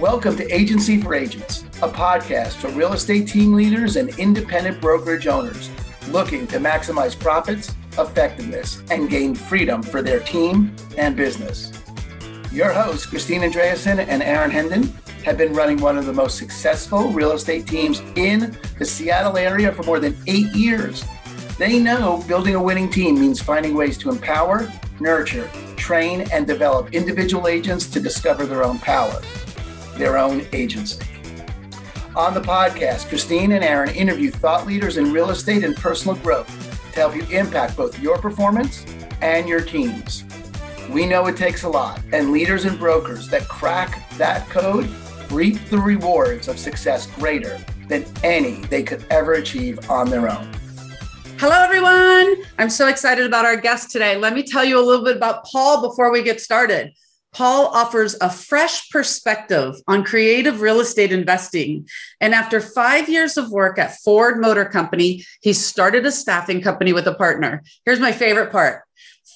Welcome to Agency for Agents, a podcast for real estate team leaders and independent brokerage owners looking to maximize profits, effectiveness, and gain freedom for their team and business. Your hosts, Christine Andreasen and Aaron Hendon, have been running one of the most successful real estate teams in the Seattle area for more than eight years. They know building a winning team means finding ways to empower, nurture, train, and develop individual agents to discover their own power, their own agency. On the podcast, Christine and Aaron interview thought leaders in real estate and personal growth to help you impact both your performance and your teams. We know it takes a lot, and leaders and brokers that crack that code reap the rewards of success greater than any they could ever achieve on their own. Hello, everyone. I'm so excited about our guest today. Let me tell you a little bit about Paul before we get started. Paul offers a fresh perspective on creative real estate investing. And after five years of work at Ford Motor Company, he started a staffing company with a partner. Here's my favorite part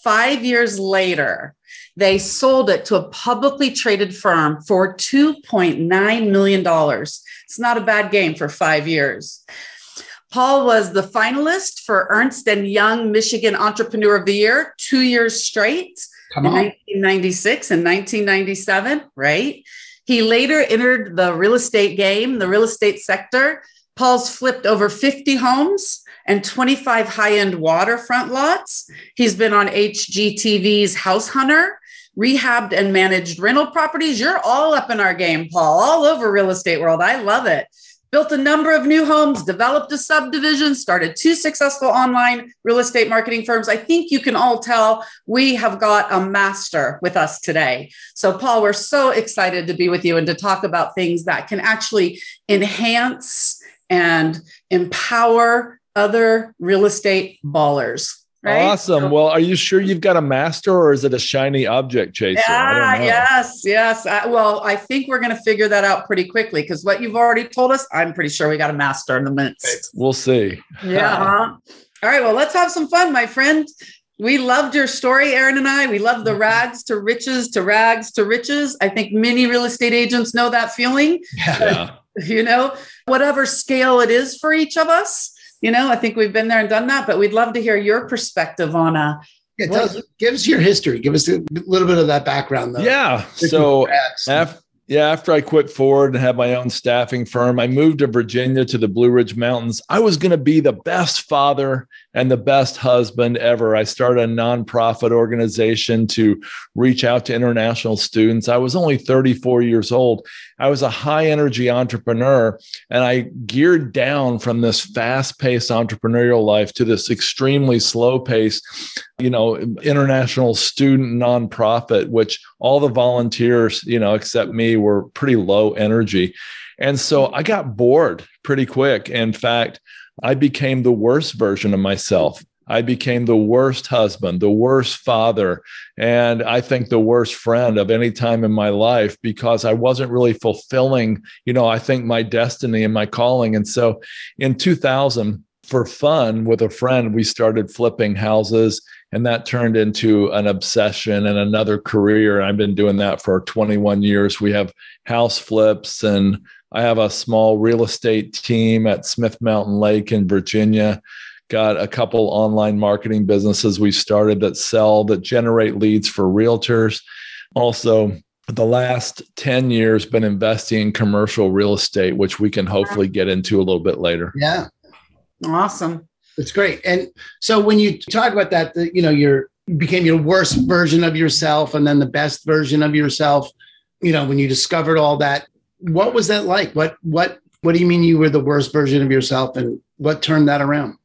five years later, they sold it to a publicly traded firm for $2.9 million. It's not a bad game for five years. Paul was the finalist for Ernst and Young Michigan Entrepreneur of the Year two years straight in 1996 and 1997, right? He later entered the real estate game, the real estate sector. Paul's flipped over 50 homes and 25 high end waterfront lots. He's been on HGTV's House Hunter, rehabbed and managed rental properties. You're all up in our game, Paul, all over real estate world. I love it built a number of new homes, developed a subdivision, started two successful online real estate marketing firms. I think you can all tell we have got a master with us today. So, Paul, we're so excited to be with you and to talk about things that can actually enhance and empower other real estate ballers. Right? Awesome. Well, are you sure you've got a master or is it a shiny object chaser? Yeah, yes, yes. I, well, I think we're going to figure that out pretty quickly because what you've already told us, I'm pretty sure we got a master in the midst. We'll see. Yeah. Uh-huh. All right. Well, let's have some fun, my friend. We loved your story, Aaron and I. We love the rags to riches to rags to riches. I think many real estate agents know that feeling. Yeah. you know, whatever scale it is for each of us you know, I think we've been there and done that, but we'd love to hear your perspective on a. yeah, tell us, give us your history. Give us a little bit of that background though. Yeah. So after, yeah, after I quit Ford and had my own staffing firm, I moved to Virginia to the Blue Ridge Mountains. I was going to be the best father and the best husband ever. I started a nonprofit organization to reach out to international students. I was only 34 years old. I was a high energy entrepreneur and I geared down from this fast paced entrepreneurial life to this extremely slow pace, you know, international student nonprofit, which all the volunteers, you know, except me were pretty low energy. And so I got bored pretty quick. In fact, I became the worst version of myself. I became the worst husband, the worst father, and I think the worst friend of any time in my life because I wasn't really fulfilling, you know, I think my destiny and my calling. And so in 2000, for fun with a friend, we started flipping houses and that turned into an obsession and another career. I've been doing that for 21 years. We have house flips and I have a small real estate team at Smith Mountain Lake in Virginia. Got a couple online marketing businesses we started that sell, that generate leads for realtors. Also, the last 10 years been investing in commercial real estate, which we can hopefully get into a little bit later. Yeah. Awesome. It's great. And so when you talk about that, the, you know, you're you became your worst version of yourself and then the best version of yourself, you know, when you discovered all that, what was that like? What what what do you mean you were the worst version of yourself and what turned that around?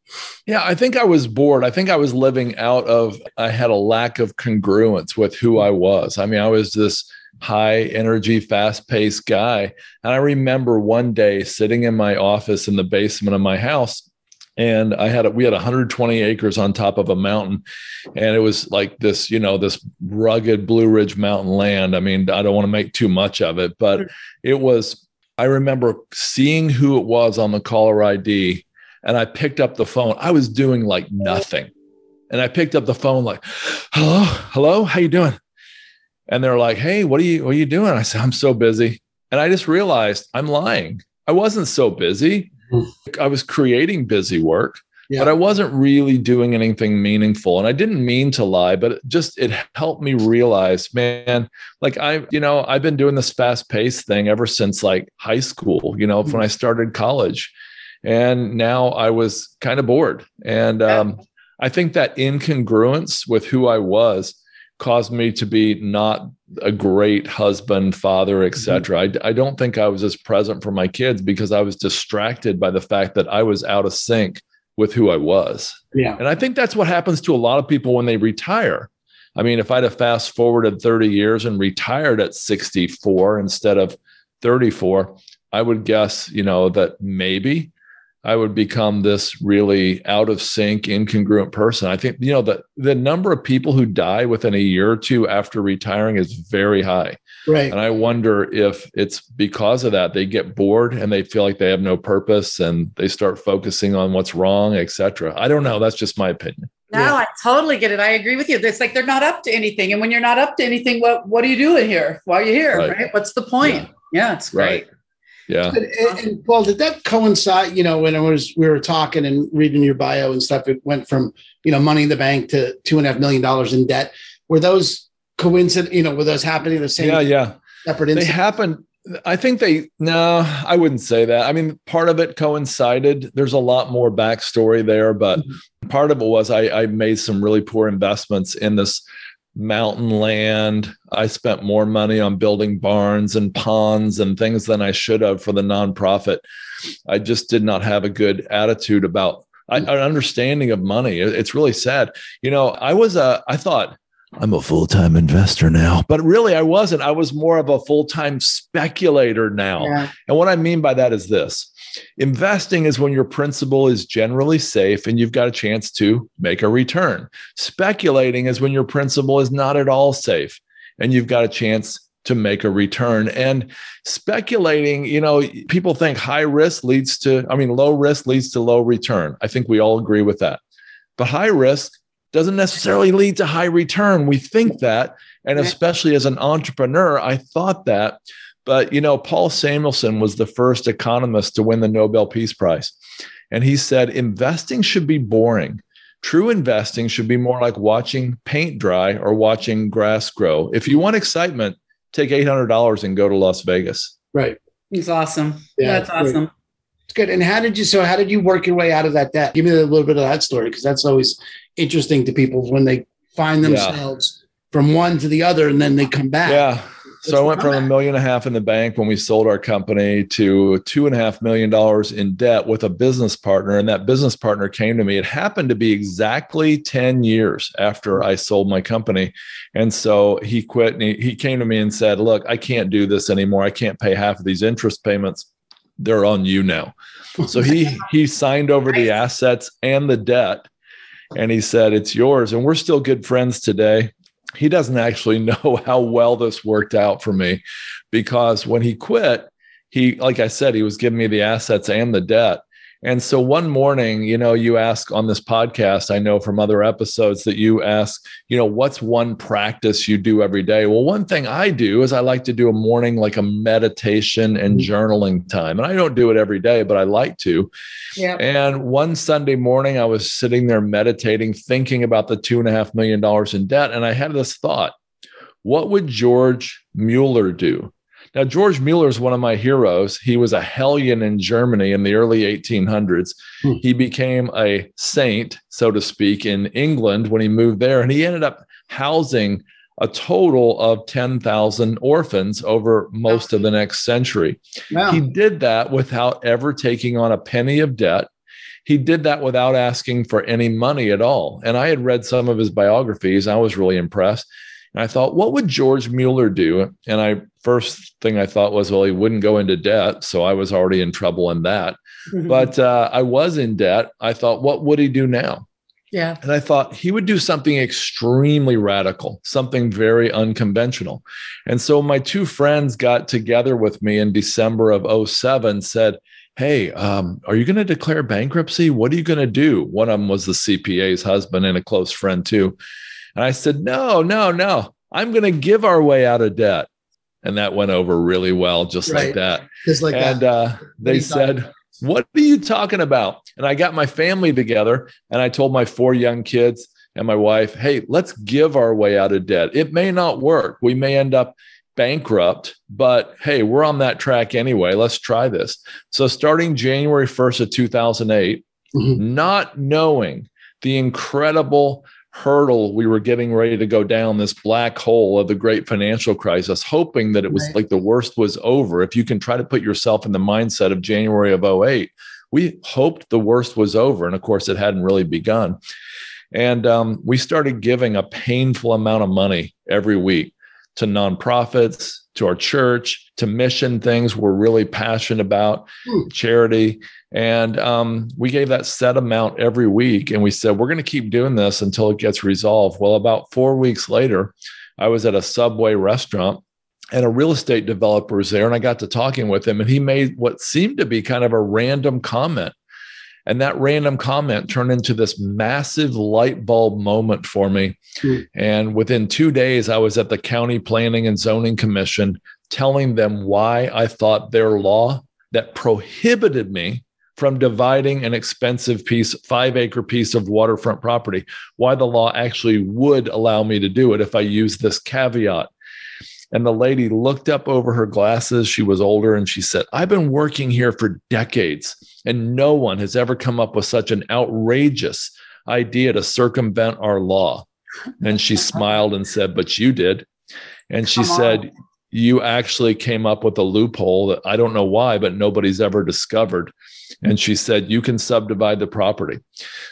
Yeah, I think I was bored. I think I was living out of I had a lack of congruence with who I was. I mean, I was this high energy, fast paced guy. And I remember one day sitting in my office in the basement of my house and I had a, we had 120 acres on top of a mountain, and it was like this, you know, this rugged Blue Ridge mountain land. I mean, I don't want to make too much of it, but it was. I remember seeing who it was on the caller ID, and I picked up the phone. I was doing like nothing, and I picked up the phone like, "Hello, hello, how you doing?" And they're like, "Hey, what are you what are you doing?" I said, "I'm so busy." And I just realized I'm lying. I wasn't so busy. I was creating busy work. Yeah. But I wasn't really doing anything meaningful. And I didn't mean to lie, but it just it helped me realize, man, like I, you know, I've been doing this fast paced thing ever since like high school, you know, mm-hmm. when I started college. And now I was kind of bored. And um, I think that incongruence with who I was caused me to be not a great husband, father, etc. Mm-hmm. I, I don't think I was as present for my kids because I was distracted by the fact that I was out of sync with who I was. Yeah. And I think that's what happens to a lot of people when they retire. I mean, if I'd have fast forwarded 30 years and retired at 64 instead of 34, I would guess, you know, that maybe I would become this really out of sync, incongruent person. I think, you know, the, the number of people who die within a year or two after retiring is very high. Right. And I wonder if it's because of that, they get bored and they feel like they have no purpose and they start focusing on what's wrong, etc. I don't know. That's just my opinion. No, yeah. I totally get it. I agree with you. It's like they're not up to anything. And when you're not up to anything, what what are you doing here? Why are you here? Right. right? What's the point? Yeah, yeah it's great. Right. Yeah. And, and, Paul, did that coincide? You know, when I was we were talking and reading your bio and stuff, it went from you know money in the bank to two and a half million dollars in debt. Were those coincident? You know, were those happening the same? Yeah, yeah. Separate incidents? They happened. I think they no, I wouldn't say that. I mean, part of it coincided. There's a lot more backstory there, but mm-hmm. part of it was I, I made some really poor investments in this mountain land. I spent more money on building barns and ponds and things than I should have for the nonprofit. I just did not have a good attitude about an understanding of money. It's really sad. You know, I was a, I thought, I'm a full time investor now. But really, I wasn't. I was more of a full time speculator now. Yeah. And what I mean by that is this Investing is when your principal is generally safe and you've got a chance to make a return. Speculating is when your principal is not at all safe and you've got a chance to make a return. And speculating, you know, people think high risk leads to, I mean, low risk leads to low return. I think we all agree with that. But high risk doesn't necessarily lead to high return. We think that. And especially as an entrepreneur, I thought that. But, you know, Paul Samuelson was the first economist to win the Nobel Peace Prize. And he said, investing should be boring. True investing should be more like watching paint dry or watching grass grow. If you want excitement, take $800 and go to Las Vegas. Right. He's awesome. Yeah, that's awesome. It's good. And how did you, so how did you work your way out of that debt? Give me a little bit of that story because that's always interesting to people when they find themselves yeah. from one to the other and then they come back. Yeah. So I went from a million and a half in the bank when we sold our company to two and a half million dollars in debt with a business partner. And that business partner came to me. It happened to be exactly 10 years after I sold my company. And so he quit and he, he came to me and said, Look, I can't do this anymore. I can't pay half of these interest payments. They're on you now. So he he signed over the assets and the debt and he said it's yours and we're still good friends today he doesn't actually know how well this worked out for me because when he quit, he, like I said, he was giving me the assets and the debt. And so one morning, you know, you ask on this podcast, I know from other episodes that you ask, you know, what's one practice you do every day? Well, one thing I do is I like to do a morning like a meditation and mm-hmm. journaling time. And I don't do it every day, but I like to. Yeah. And one Sunday morning, I was sitting there meditating, thinking about the two and a half million dollars in debt. And I had this thought what would George Mueller do? Now, George Mueller is one of my heroes. He was a hellion in Germany in the early 1800s. Hmm. He became a saint, so to speak, in England when he moved there, and he ended up housing a total of 10,000 orphans over most of the next century. Wow. He did that without ever taking on a penny of debt. He did that without asking for any money at all. And I had read some of his biographies. I was really impressed. And I thought, what would George Mueller do? And I first thing I thought was, well, he wouldn't go into debt. So I was already in trouble in that. Mm-hmm. But uh, I was in debt. I thought, what would he do now? Yeah. And I thought he would do something extremely radical, something very unconventional. And so my two friends got together with me in December of 07, said, Hey, um, are you going to declare bankruptcy? What are you going to do? One of them was the CPA's husband and a close friend, too. And I said, No, no, no. I'm going to give our way out of debt. And that went over really well, just right. like that. Just like and, that. Uh, they said, What are you talking about? And I got my family together and I told my four young kids and my wife, Hey, let's give our way out of debt. It may not work. We may end up bankrupt, but hey, we're on that track anyway. Let's try this. So, starting January 1st of 2008, mm-hmm. not knowing the incredible hurdle we were getting ready to go down this black hole of the great financial crisis hoping that it was right. like the worst was over if you can try to put yourself in the mindset of January of 08 we hoped the worst was over and of course it hadn't really begun and um, we started giving a painful amount of money every week to nonprofits to our church to mission things we're really passionate about hmm. charity and um, we gave that set amount every week. And we said, we're going to keep doing this until it gets resolved. Well, about four weeks later, I was at a Subway restaurant and a real estate developer was there. And I got to talking with him, and he made what seemed to be kind of a random comment. And that random comment turned into this massive light bulb moment for me. Mm. And within two days, I was at the County Planning and Zoning Commission telling them why I thought their law that prohibited me from dividing an expensive piece, five acre piece of waterfront property, why the law actually would allow me to do it if I use this caveat. And the lady looked up over her glasses. She was older and she said, I've been working here for decades, and no one has ever come up with such an outrageous idea to circumvent our law. And she smiled and said, But you did. And she Come said, on. You actually came up with a loophole that I don't know why, but nobody's ever discovered and she said you can subdivide the property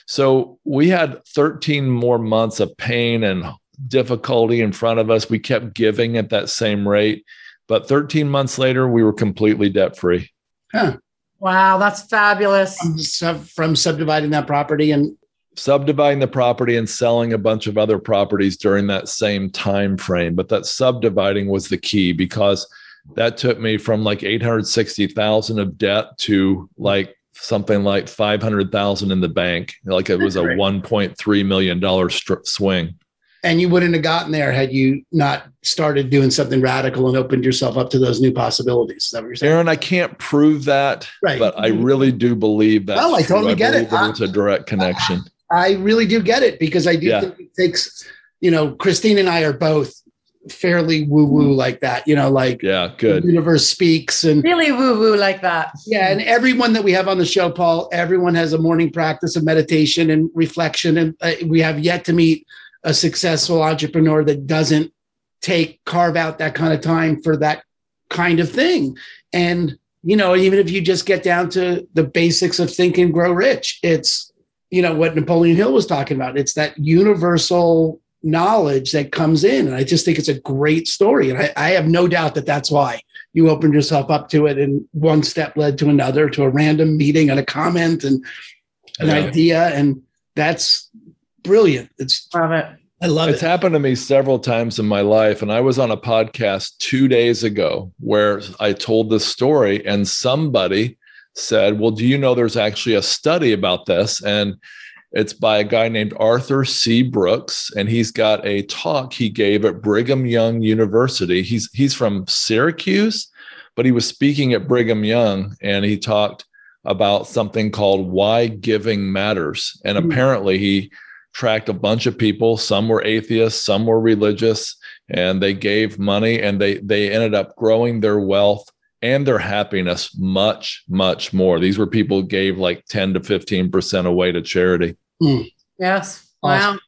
so we had 13 more months of pain and difficulty in front of us we kept giving at that same rate but 13 months later we were completely debt free huh. wow that's fabulous from, from subdividing that property and subdividing the property and selling a bunch of other properties during that same time frame but that subdividing was the key because that took me from like 860,000 of debt to like something like 500,000 in the bank. Like it was a 1.3 million dollar swing. And you wouldn't have gotten there had you not started doing something radical and opened yourself up to those new possibilities. Is that what you're saying? Aaron, I can't prove that, right. but I really do believe that. Well, I totally I get it. it's a direct connection. I, I, really do get it because I do yeah. think it takes, you know, Christine and I are both fairly woo woo mm-hmm. like that, you know, like yeah, good universe speaks and really woo woo like that. Yeah, and everyone that we have on the show, Paul, everyone has a morning practice of meditation and reflection, and uh, we have yet to meet a successful entrepreneur that doesn't take carve out that kind of time for that kind of thing. And you know, even if you just get down to the basics of think and grow rich, it's you know what Napoleon Hill was talking about. It's that universal knowledge that comes in. And I just think it's a great story. And I, I, have no doubt that that's why you opened yourself up to it. And one step led to another, to a random meeting and a comment and an idea. And that's brilliant. It's love it. I love it's it. happened to me several times in my life. And I was on a podcast two days ago where I told this story, and somebody said, Well, do you know there's actually a study about this? And it's by a guy named Arthur C. Brooks, and he's got a talk he gave at Brigham Young University. He's he's from Syracuse, but he was speaking at Brigham Young, and he talked about something called why giving matters. And mm-hmm. apparently, he tracked a bunch of people. Some were atheists, some were religious, and they gave money, and they they ended up growing their wealth and their happiness much much more. These were people who gave like ten to fifteen percent away to charity. Mm. Yes. Awesome. Wow.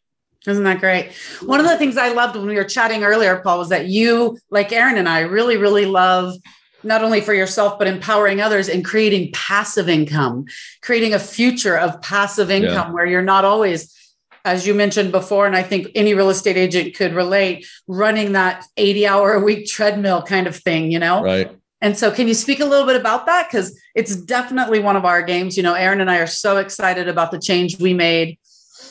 Isn't that great? One of the things I loved when we were chatting earlier, Paul, was that you, like Aaron and I, really, really love not only for yourself, but empowering others and creating passive income, creating a future of passive income yeah. where you're not always, as you mentioned before, and I think any real estate agent could relate, running that 80 hour a week treadmill kind of thing, you know? Right. And so, can you speak a little bit about that? Because it's definitely one of our games. You know, Aaron and I are so excited about the change we made,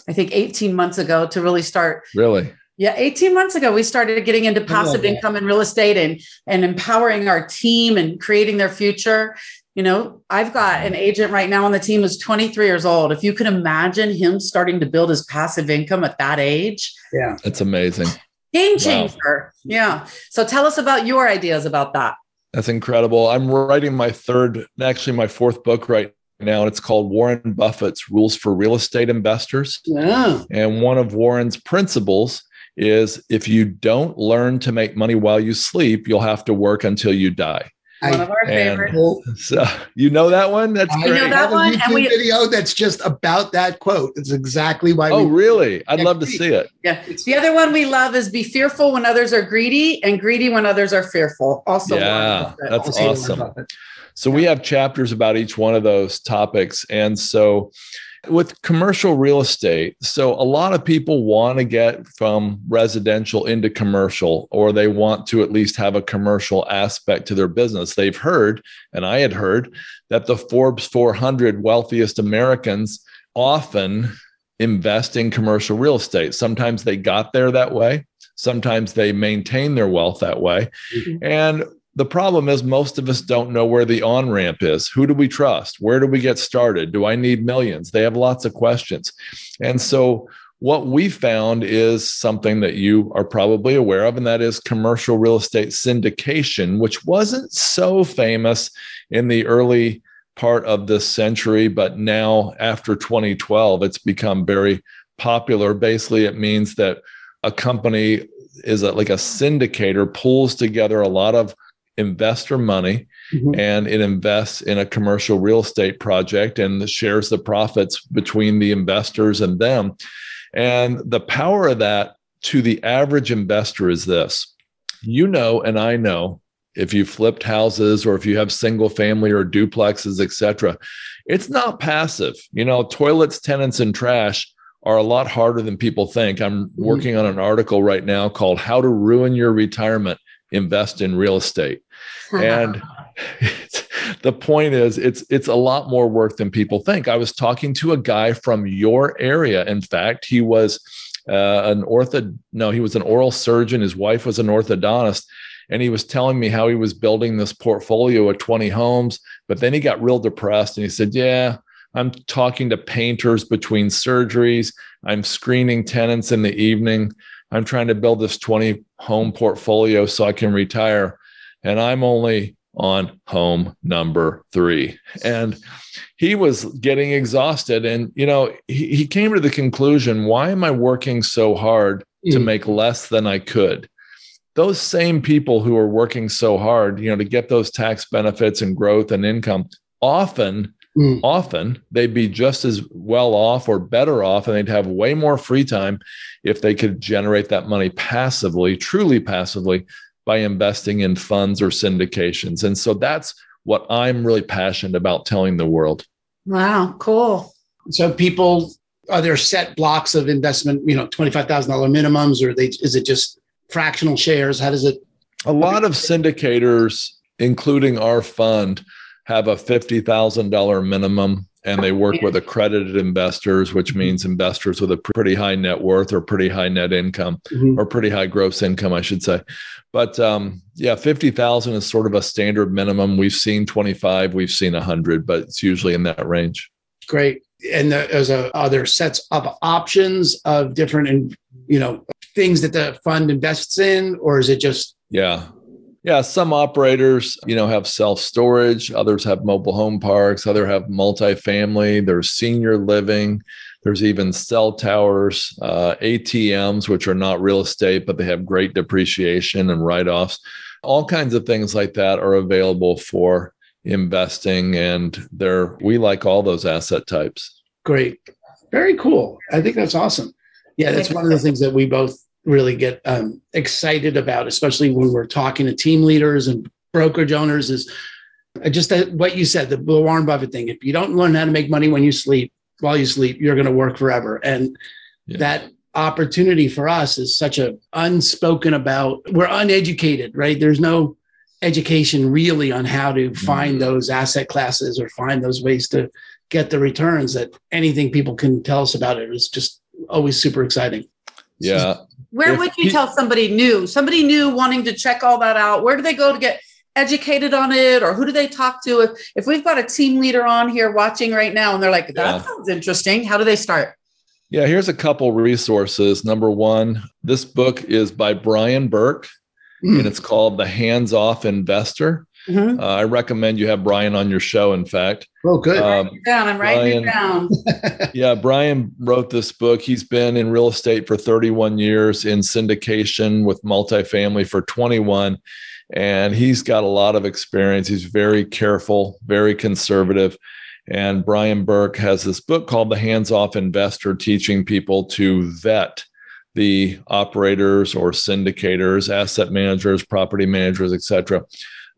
I think 18 months ago to really start. Really? Yeah, 18 months ago, we started getting into passive income and real estate and, and empowering our team and creating their future. You know, I've got an agent right now on the team who's 23 years old. If you can imagine him starting to build his passive income at that age. Yeah. That's amazing Game changer. Wow. Yeah. So tell us about your ideas about that. That's incredible. I'm writing my third, actually my fourth book right now, and it's called Warren Buffett's Rules for Real Estate Investors. Yeah. And one of Warren's principles is if you don't learn to make money while you sleep, you'll have to work until you die. One of our favorites. So you know that one? That's I great. know that one. and we video that's just about that quote. It's exactly why. Oh, really? I'd love to see it. Yeah. The other one we love is be fearful when others are greedy and greedy when others are fearful. Also, yeah, that's awesome. So we have chapters about each one of those topics, and so with commercial real estate, so a lot of people want to get from residential into commercial, or they want to at least have a commercial aspect to their business. They've heard, and I had heard, that the Forbes 400 wealthiest Americans often invest in commercial real estate. Sometimes they got there that way, sometimes they maintain their wealth that way. Mm-hmm. And the problem is most of us don't know where the on ramp is. Who do we trust? Where do we get started? Do I need millions? They have lots of questions. And so, what we found is something that you are probably aware of, and that is commercial real estate syndication, which wasn't so famous in the early part of this century, but now after 2012, it's become very popular. Basically, it means that a company is like a syndicator pulls together a lot of investor money mm-hmm. and it invests in a commercial real estate project and shares the profits between the investors and them. And the power of that to the average investor is this you know, and I know if you flipped houses or if you have single family or duplexes, etc., it's not passive. You know, toilets, tenants, and trash are a lot harder than people think. I'm mm-hmm. working on an article right now called How to Ruin Your Retirement Invest in Real Estate. And the point is it's it's a lot more work than people think. I was talking to a guy from your area. In fact he was uh, an ortho no he was an oral surgeon. His wife was an orthodontist. And he was telling me how he was building this portfolio of 20 homes but then he got real depressed and he said yeah i'm talking to painters between surgeries. I'm screening tenants in the evening i'm trying to build this 20 home portfolio so i can retire and I'm only on home number three. And he was getting exhausted. And, you know, he, he came to the conclusion why am I working so hard to mm. make less than I could? Those same people who are working so hard, you know, to get those tax benefits and growth and income, often, mm. often they'd be just as well off or better off, and they'd have way more free time if they could generate that money passively, truly passively, by investing in funds or syndications. And so that's what I'm really passionate about telling the world. Wow, cool. So people are there set blocks of investment, you know, $25,000 minimums or they is it just fractional shares? How does it A lot of syndicators including our fund have a $50,000 minimum and they work with accredited investors, which mm-hmm. means investors with a pretty high net worth or pretty high net income mm-hmm. or pretty high gross income, I should say. But um, yeah, 50,000 is sort of a standard minimum. We've seen 25, we've seen 100, but it's usually in that range. Great. And there's a, other sets of options of different, and you know, things that the fund invests in, or is it just? Yeah. Yeah, some operators, you know, have self storage. Others have mobile home parks. Other have multifamily. There's senior living. There's even cell towers, uh, ATMs, which are not real estate, but they have great depreciation and write offs. All kinds of things like that are available for investing, and they're we like all those asset types. Great, very cool. I think that's awesome. Yeah, that's one of the things that we both really get um, excited about, especially when we're talking to team leaders and brokerage owners, is just that what you said, the Warren Buffett thing. If you don't learn how to make money when you sleep, while you sleep, you're going to work forever. And yeah. that opportunity for us is such a unspoken about. We're uneducated, right? There's no education really on how to find mm-hmm. those asset classes or find those ways to get the returns that anything people can tell us about it is just always super exciting. Yeah. Where would you he, tell somebody new, somebody new wanting to check all that out? Where do they go to get educated on it or who do they talk to? If, if we've got a team leader on here watching right now and they're like, that yeah. sounds interesting, how do they start? Yeah, here's a couple resources. Number one, this book is by Brian Burke, mm. and it's called The Hands Off Investor. Mm-hmm. Uh, I recommend you have Brian on your show. In fact, oh, good. Um, down. I'm writing Brian, it down. yeah, Brian wrote this book. He's been in real estate for 31 years, in syndication with multifamily for 21, and he's got a lot of experience. He's very careful, very conservative. And Brian Burke has this book called The Hands Off Investor, teaching people to vet the operators or syndicators, asset managers, property managers, etc.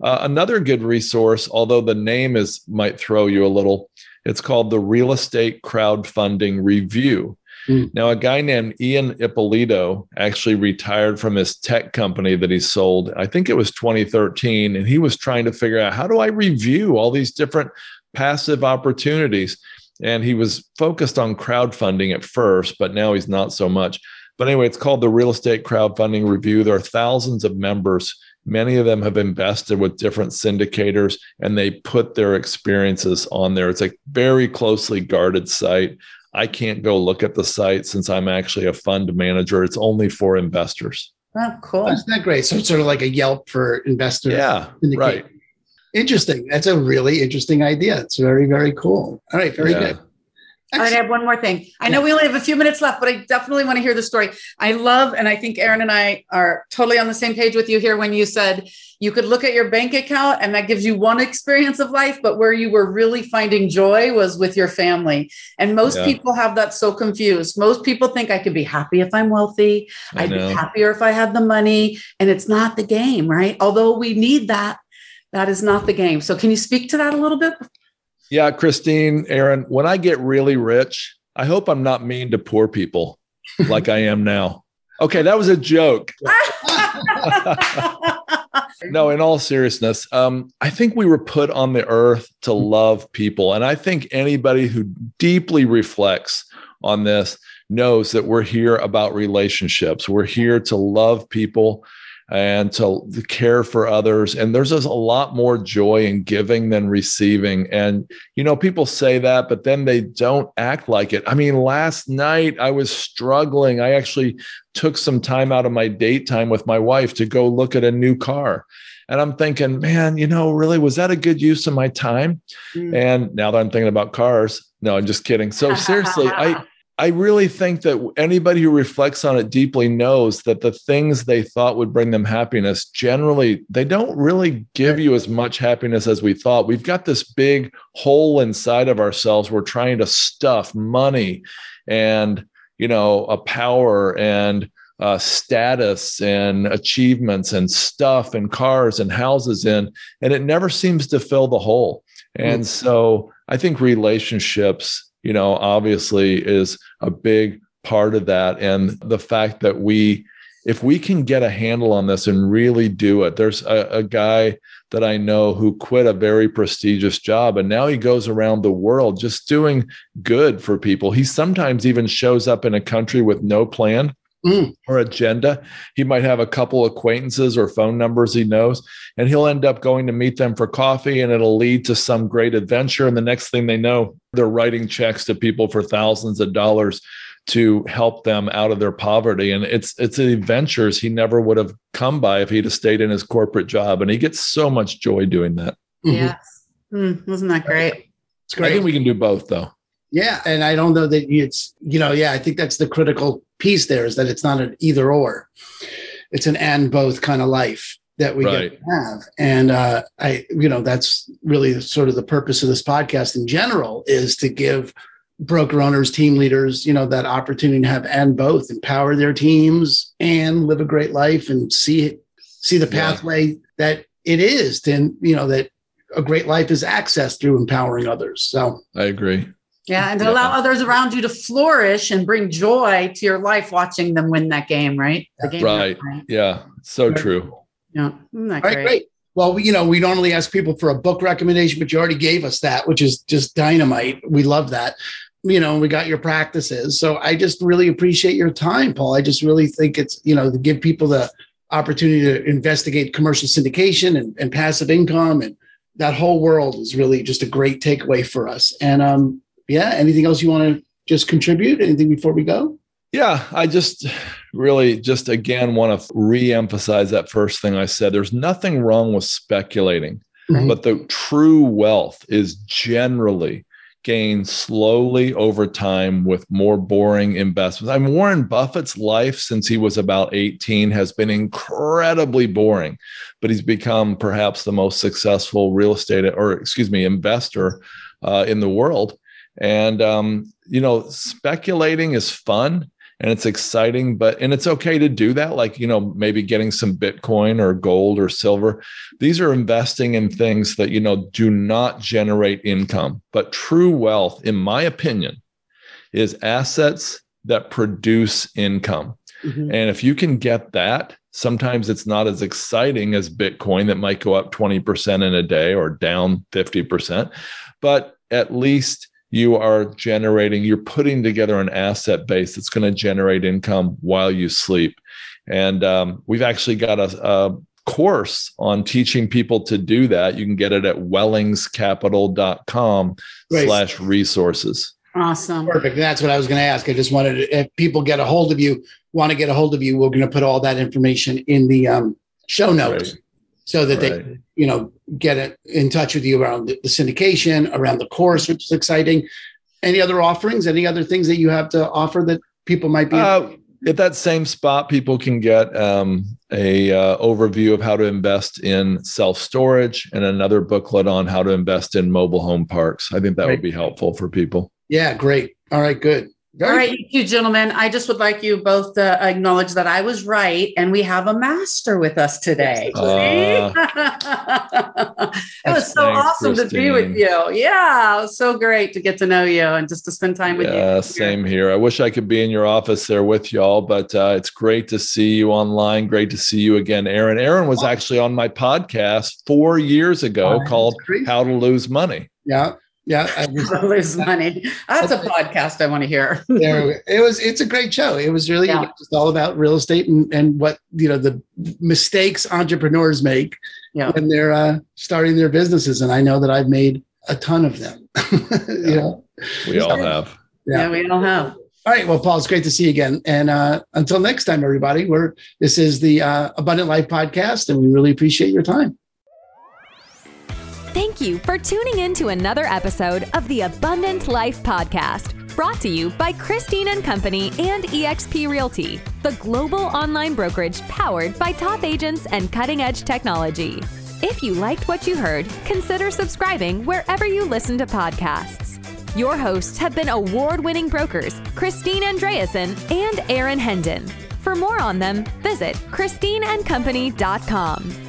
Uh, another good resource, although the name is might throw you a little, it's called the Real Estate Crowdfunding Review. Mm. Now, a guy named Ian Ippolito actually retired from his tech company that he sold. I think it was 2013, and he was trying to figure out how do I review all these different passive opportunities. And he was focused on crowdfunding at first, but now he's not so much. But anyway, it's called the Real Estate Crowdfunding Review. There are thousands of members. Many of them have invested with different syndicators and they put their experiences on there. It's a very closely guarded site. I can't go look at the site since I'm actually a fund manager. It's only for investors. Oh, cool. Isn't that great. So it's sort of like a Yelp for investors. Yeah, right. Interesting. That's a really interesting idea. It's very, very cool. All right, very yeah. good. I have one more thing. I know we only have a few minutes left, but I definitely want to hear the story. I love, and I think Aaron and I are totally on the same page with you here when you said you could look at your bank account and that gives you one experience of life, but where you were really finding joy was with your family. And most yeah. people have that so confused. Most people think I could be happy if I'm wealthy, I'd be happier if I had the money. And it's not the game, right? Although we need that that is not the game. So, can you speak to that a little bit? Yeah, Christine, Aaron, when I get really rich, I hope I'm not mean to poor people like I am now. Okay, that was a joke. no, in all seriousness, um, I think we were put on the earth to love people. And I think anybody who deeply reflects on this knows that we're here about relationships. We're here to love people and to, care for others. And there's just a lot more joy in giving than receiving. And, you know, people say that, but then they don't act like it. I mean, last night I was struggling. I actually took some time out of my date time with my wife to go look at a new car. And I'm thinking, man, you know, really, was that a good use of my time? Mm. And now that I'm thinking about cars, no, I'm just kidding. So seriously, I I really think that anybody who reflects on it deeply knows that the things they thought would bring them happiness generally they don't really give you as much happiness as we thought. We've got this big hole inside of ourselves we're trying to stuff money and you know a power and uh, status and achievements and stuff and cars and houses in and it never seems to fill the hole. And mm-hmm. so I think relationships you know, obviously is a big part of that. And the fact that we, if we can get a handle on this and really do it, there's a, a guy that I know who quit a very prestigious job and now he goes around the world just doing good for people. He sometimes even shows up in a country with no plan mm. or agenda. He might have a couple acquaintances or phone numbers he knows, and he'll end up going to meet them for coffee, and it'll lead to some great adventure. And the next thing they know, they're writing checks to people for thousands of dollars to help them out of their poverty. And it's it's adventures he never would have come by if he'd have stayed in his corporate job. And he gets so much joy doing that. Mm-hmm. Yes. Mm, wasn't that great? It's great. I think we can do both though. Yeah. And I don't know that it's, you know, yeah, I think that's the critical piece there is that it's not an either or. It's an and both kind of life that we right. get to have. And uh, I, you know, that's really sort of the purpose of this podcast in general is to give broker owners, team leaders, you know, that opportunity to have and both empower their teams and live a great life and see it, see the pathway yeah. that it is to, you know, that a great life is accessed through empowering others. So I agree. Yeah, and to yeah. allow others around you to flourish and bring joy to your life watching them win that game, right? The game right. right. Yeah. So true. Yeah. All right, great? great. Well, we, you know, we normally ask people for a book recommendation, but you already gave us that, which is just dynamite. We love that. You know, we got your practices. So I just really appreciate your time, Paul. I just really think it's, you know, to give people the opportunity to investigate commercial syndication and, and passive income and that whole world is really just a great takeaway for us. And um, yeah, anything else you want to just contribute? Anything before we go? Yeah, I just really just again want to re-emphasize that first thing I said. There's nothing wrong with speculating, mm-hmm. but the true wealth is generally gained slowly over time with more boring investments. I mean, Warren Buffett's life since he was about 18 has been incredibly boring, but he's become perhaps the most successful real estate or, excuse me, investor uh, in the world. And, um, you know, speculating is fun and it's exciting but and it's okay to do that like you know maybe getting some bitcoin or gold or silver these are investing in things that you know do not generate income but true wealth in my opinion is assets that produce income mm-hmm. and if you can get that sometimes it's not as exciting as bitcoin that might go up 20% in a day or down 50% but at least you are generating, you're putting together an asset base that's going to generate income while you sleep. And um, we've actually got a, a, course on teaching people to do that. You can get it at wellingscapital.com slash resources. Awesome. Perfect. That's what I was going to ask. I just wanted to, if people get a hold of you, want to get a hold of you, we're going to put all that information in the um, show notes. Right so that right. they, you know, get it in touch with you around the, syndication, around the course, which is exciting. Any other offerings? Any other things that you have to offer that people might be? Uh, at that same spot, people can get um, a uh, overview of how to invest in self storage and another booklet on how to invest in mobile home parks. I think that would be helpful for people. Yeah, great. All right, good. Very All right, you two gentlemen. I just would like you both to acknowledge that I was right, and we have a master with us today. Uh, it was so thanks, awesome Christine. to be with you. Yeah, it was so great to get to know you and just to spend time with yeah, you. Same here. I wish I could be in your office there with y'all, but uh, it's great to see you online. Great to see you again, Aaron. Aaron was actually on my podcast four years ago oh, called "How to Lose Money." Yeah. Yeah, I just, lose money. That's a podcast I want to hear. there, it was. It's a great show. It was really yeah. just all about real estate and and what you know the mistakes entrepreneurs make yeah. when they're uh, starting their businesses. And I know that I've made a ton of them. you know, we all have. Yeah. yeah, we all have. All right. Well, Paul, it's great to see you again. And uh, until next time, everybody, we're this is the uh, Abundant Life podcast, and we really appreciate your time. Thank you for tuning in to another episode of the Abundant Life Podcast, brought to you by Christine and Company and eXp Realty, the global online brokerage powered by top agents and cutting edge technology. If you liked what you heard, consider subscribing wherever you listen to podcasts. Your hosts have been award winning brokers Christine Andreasen and Aaron Hendon. For more on them, visit ChristineandCompany.com.